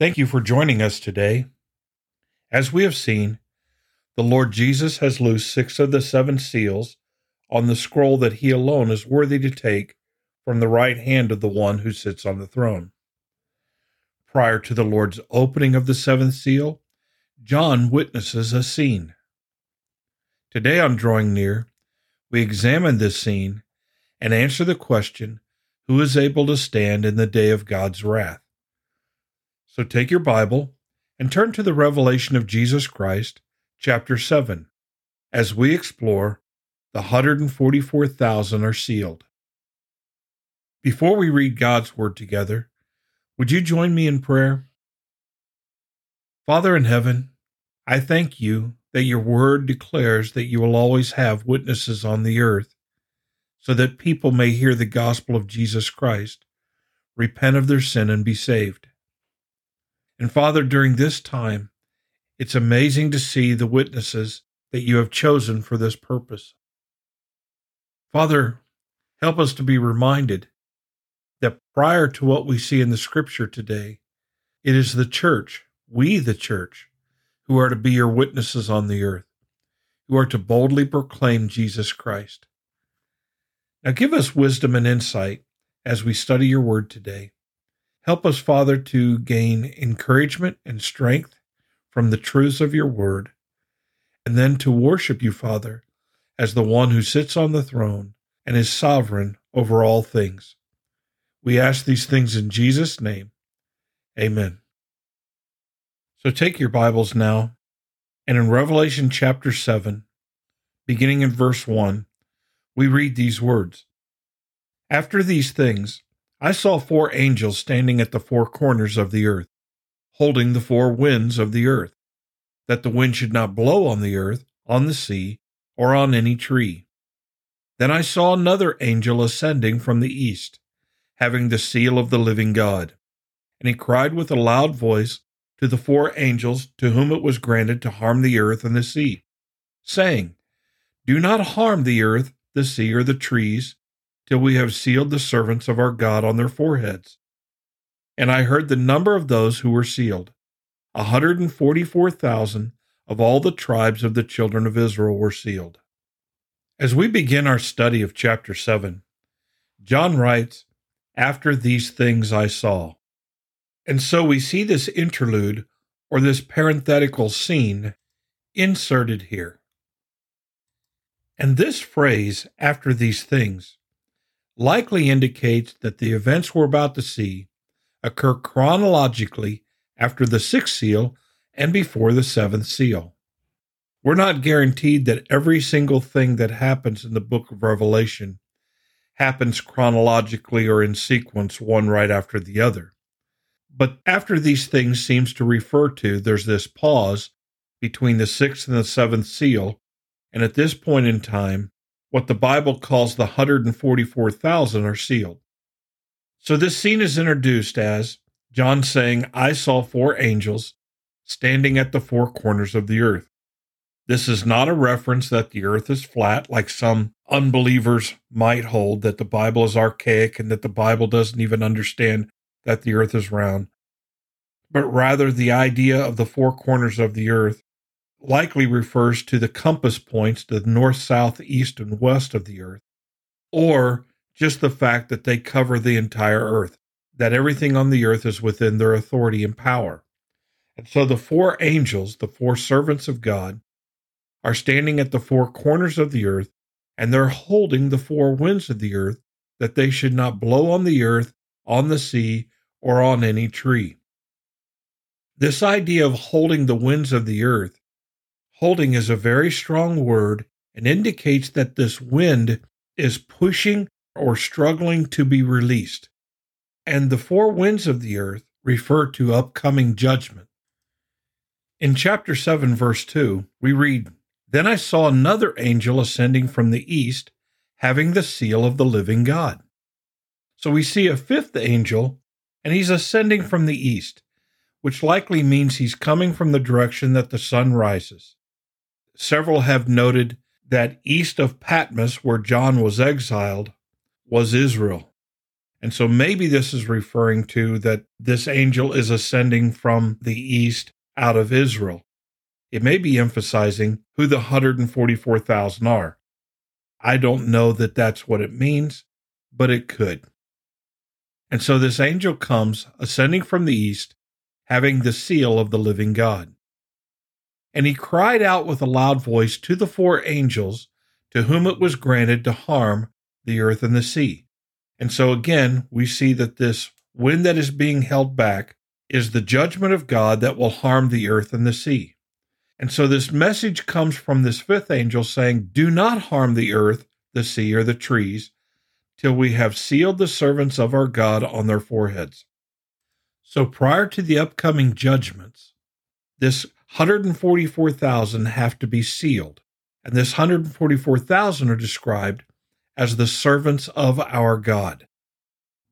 Thank you for joining us today. As we have seen, the Lord Jesus has loosed six of the seven seals on the scroll that he alone is worthy to take from the right hand of the one who sits on the throne. Prior to the Lord's opening of the seventh seal, John witnesses a scene. Today on Drawing Near, we examine this scene and answer the question who is able to stand in the day of God's wrath? So take your Bible and turn to the revelation of Jesus Christ, chapter 7, as we explore the 144,000 are sealed. Before we read God's Word together, would you join me in prayer? Father in heaven, I thank you that your Word declares that you will always have witnesses on the earth, so that people may hear the gospel of Jesus Christ, repent of their sin, and be saved. And Father, during this time, it's amazing to see the witnesses that you have chosen for this purpose. Father, help us to be reminded that prior to what we see in the scripture today, it is the church, we the church, who are to be your witnesses on the earth, who are to boldly proclaim Jesus Christ. Now give us wisdom and insight as we study your word today. Help us, Father, to gain encouragement and strength from the truths of your word, and then to worship you, Father, as the one who sits on the throne and is sovereign over all things. We ask these things in Jesus' name. Amen. So take your Bibles now, and in Revelation chapter 7, beginning in verse 1, we read these words After these things, I saw four angels standing at the four corners of the earth, holding the four winds of the earth, that the wind should not blow on the earth, on the sea, or on any tree. Then I saw another angel ascending from the east, having the seal of the living God. And he cried with a loud voice to the four angels to whom it was granted to harm the earth and the sea, saying, Do not harm the earth, the sea, or the trees till we have sealed the servants of our God on their foreheads. And I heard the number of those who were sealed. A hundred and forty four thousand of all the tribes of the children of Israel were sealed. As we begin our study of chapter 7, John writes, After these things I saw. And so we see this interlude, or this parenthetical scene, inserted here. And this phrase, after these things, likely indicates that the events we're about to see occur chronologically after the sixth seal and before the seventh seal. We're not guaranteed that every single thing that happens in the book of Revelation happens chronologically or in sequence, one right after the other. But after these things seems to refer to, there's this pause between the sixth and the seventh seal. And at this point in time, what the Bible calls the 144,000 are sealed. So this scene is introduced as John saying, I saw four angels standing at the four corners of the earth. This is not a reference that the earth is flat, like some unbelievers might hold, that the Bible is archaic and that the Bible doesn't even understand that the earth is round, but rather the idea of the four corners of the earth likely refers to the compass points to the north, south, east, and west of the earth, or just the fact that they cover the entire earth, that everything on the earth is within their authority and power. And so the four angels, the four servants of God, are standing at the four corners of the earth, and they're holding the four winds of the earth, that they should not blow on the earth, on the sea, or on any tree. This idea of holding the winds of the earth Holding is a very strong word and indicates that this wind is pushing or struggling to be released. And the four winds of the earth refer to upcoming judgment. In chapter 7, verse 2, we read, Then I saw another angel ascending from the east, having the seal of the living God. So we see a fifth angel, and he's ascending from the east, which likely means he's coming from the direction that the sun rises. Several have noted that east of Patmos, where John was exiled, was Israel. And so maybe this is referring to that this angel is ascending from the east out of Israel. It may be emphasizing who the 144,000 are. I don't know that that's what it means, but it could. And so this angel comes ascending from the east, having the seal of the living God. And he cried out with a loud voice to the four angels to whom it was granted to harm the earth and the sea. And so again, we see that this wind that is being held back is the judgment of God that will harm the earth and the sea. And so this message comes from this fifth angel saying, Do not harm the earth, the sea, or the trees, till we have sealed the servants of our God on their foreheads. So prior to the upcoming judgments, this 144,000 have to be sealed. And this 144,000 are described as the servants of our God.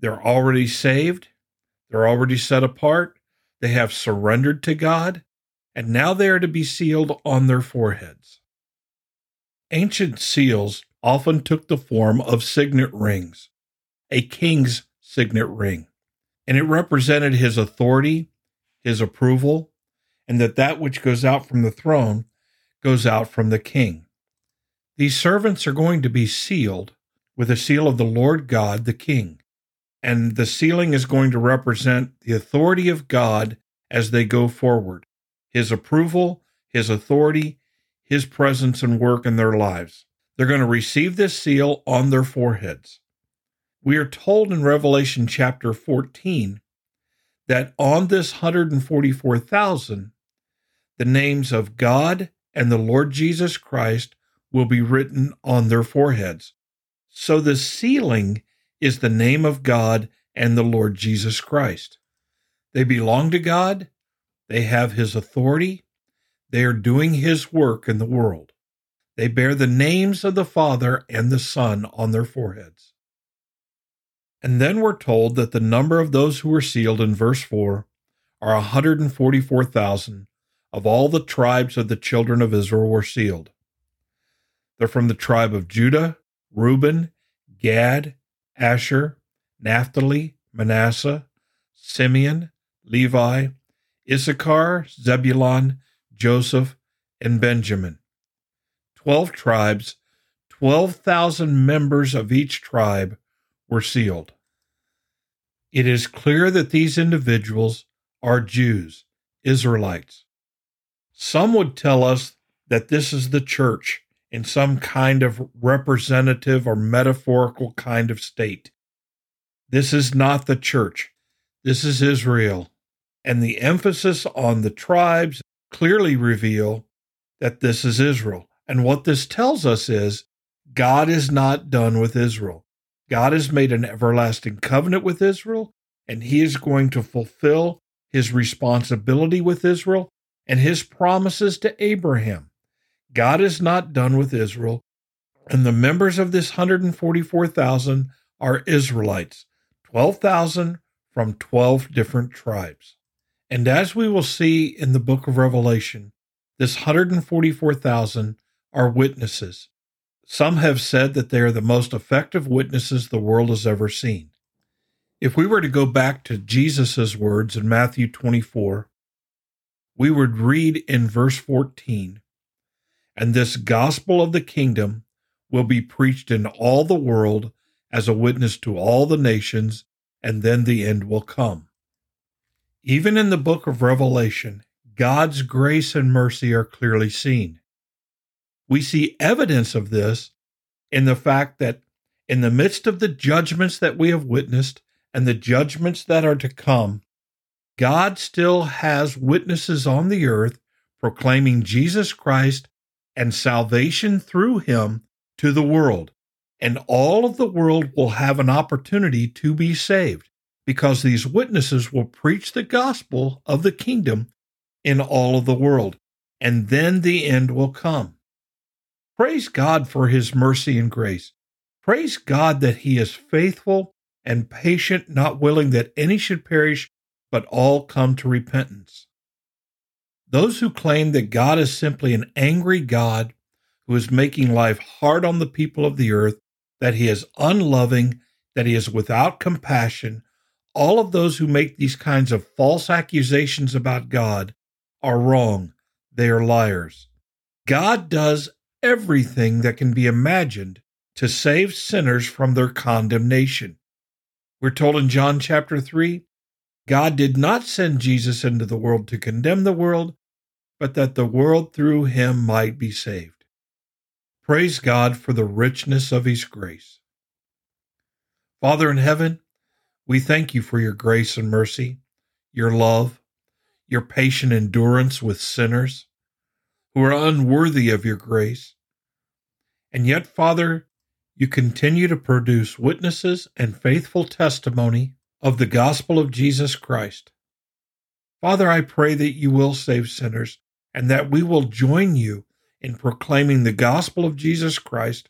They're already saved, they're already set apart, they have surrendered to God, and now they are to be sealed on their foreheads. Ancient seals often took the form of signet rings, a king's signet ring, and it represented his authority, his approval, and that that which goes out from the throne goes out from the king. These servants are going to be sealed with the seal of the Lord God, the king, and the sealing is going to represent the authority of God as they go forward, his approval, his authority, his presence and work in their lives. They're going to receive this seal on their foreheads. We are told in Revelation chapter 14 that on this 144,000, the names of God and the Lord Jesus Christ will be written on their foreheads. So the sealing is the name of God and the Lord Jesus Christ. They belong to God, they have His authority, they are doing His work in the world. They bear the names of the Father and the Son on their foreheads. And then we're told that the number of those who were sealed in verse 4 are 144,000 of all the tribes of the children of Israel were sealed. They're from the tribe of Judah, Reuben, Gad, Asher, Naphtali, Manasseh, Simeon, Levi, Issachar, Zebulun, Joseph, and Benjamin. Twelve tribes, 12,000 members of each tribe were sealed. It is clear that these individuals are Jews, Israelites. Some would tell us that this is the church in some kind of representative or metaphorical kind of state. This is not the church. This is Israel. And the emphasis on the tribes clearly reveal that this is Israel. And what this tells us is God is not done with Israel. God has made an everlasting covenant with Israel, and he is going to fulfill his responsibility with Israel and his promises to Abraham. God is not done with Israel, and the members of this 144,000 are Israelites, 12,000 from 12 different tribes. And as we will see in the book of Revelation, this 144,000 are witnesses. Some have said that they are the most effective witnesses the world has ever seen. If we were to go back to Jesus' words in Matthew 24, we would read in verse 14, and this gospel of the kingdom will be preached in all the world as a witness to all the nations, and then the end will come. Even in the book of Revelation, God's grace and mercy are clearly seen. We see evidence of this in the fact that in the midst of the judgments that we have witnessed and the judgments that are to come, God still has witnesses on the earth proclaiming Jesus Christ and salvation through him to the world. And all of the world will have an opportunity to be saved because these witnesses will preach the gospel of the kingdom in all of the world. And then the end will come. Praise God for his mercy and grace. Praise God that he is faithful and patient, not willing that any should perish, but all come to repentance. Those who claim that God is simply an angry God who is making life hard on the people of the earth, that he is unloving, that he is without compassion. All of those who make these kinds of false accusations about God are wrong. They are liars. God does everything that can be imagined to save sinners from their condemnation. We're told in John chapter 3 God did not send Jesus into the world to condemn the world, but that the world through him might be saved. Praise God for the richness of his grace. Father in heaven, we thank you for your grace and mercy, your love, your patient endurance with sinners who are unworthy of your grace. And yet, Father, you continue to produce witnesses and faithful testimony of the gospel of Jesus Christ. Father, I pray that you will save sinners and that we will join you in proclaiming the gospel of Jesus Christ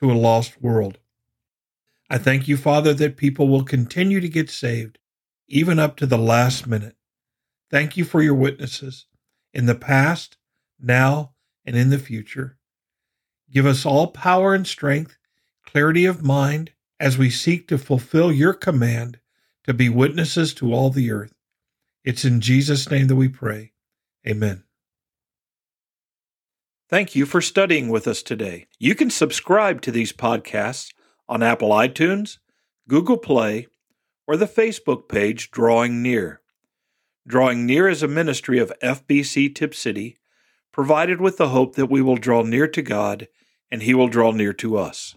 to a lost world. I thank you, Father, that people will continue to get saved, even up to the last minute. Thank you for your witnesses in the past, now, and in the future. Give us all power and strength, clarity of mind, as we seek to fulfill your command to be witnesses to all the earth. It's in Jesus' name that we pray. Amen. Thank you for studying with us today. You can subscribe to these podcasts on Apple iTunes, Google Play, or the Facebook page Drawing Near. Drawing Near is a ministry of FBC Tipp City, provided with the hope that we will draw near to God and He will draw near to us.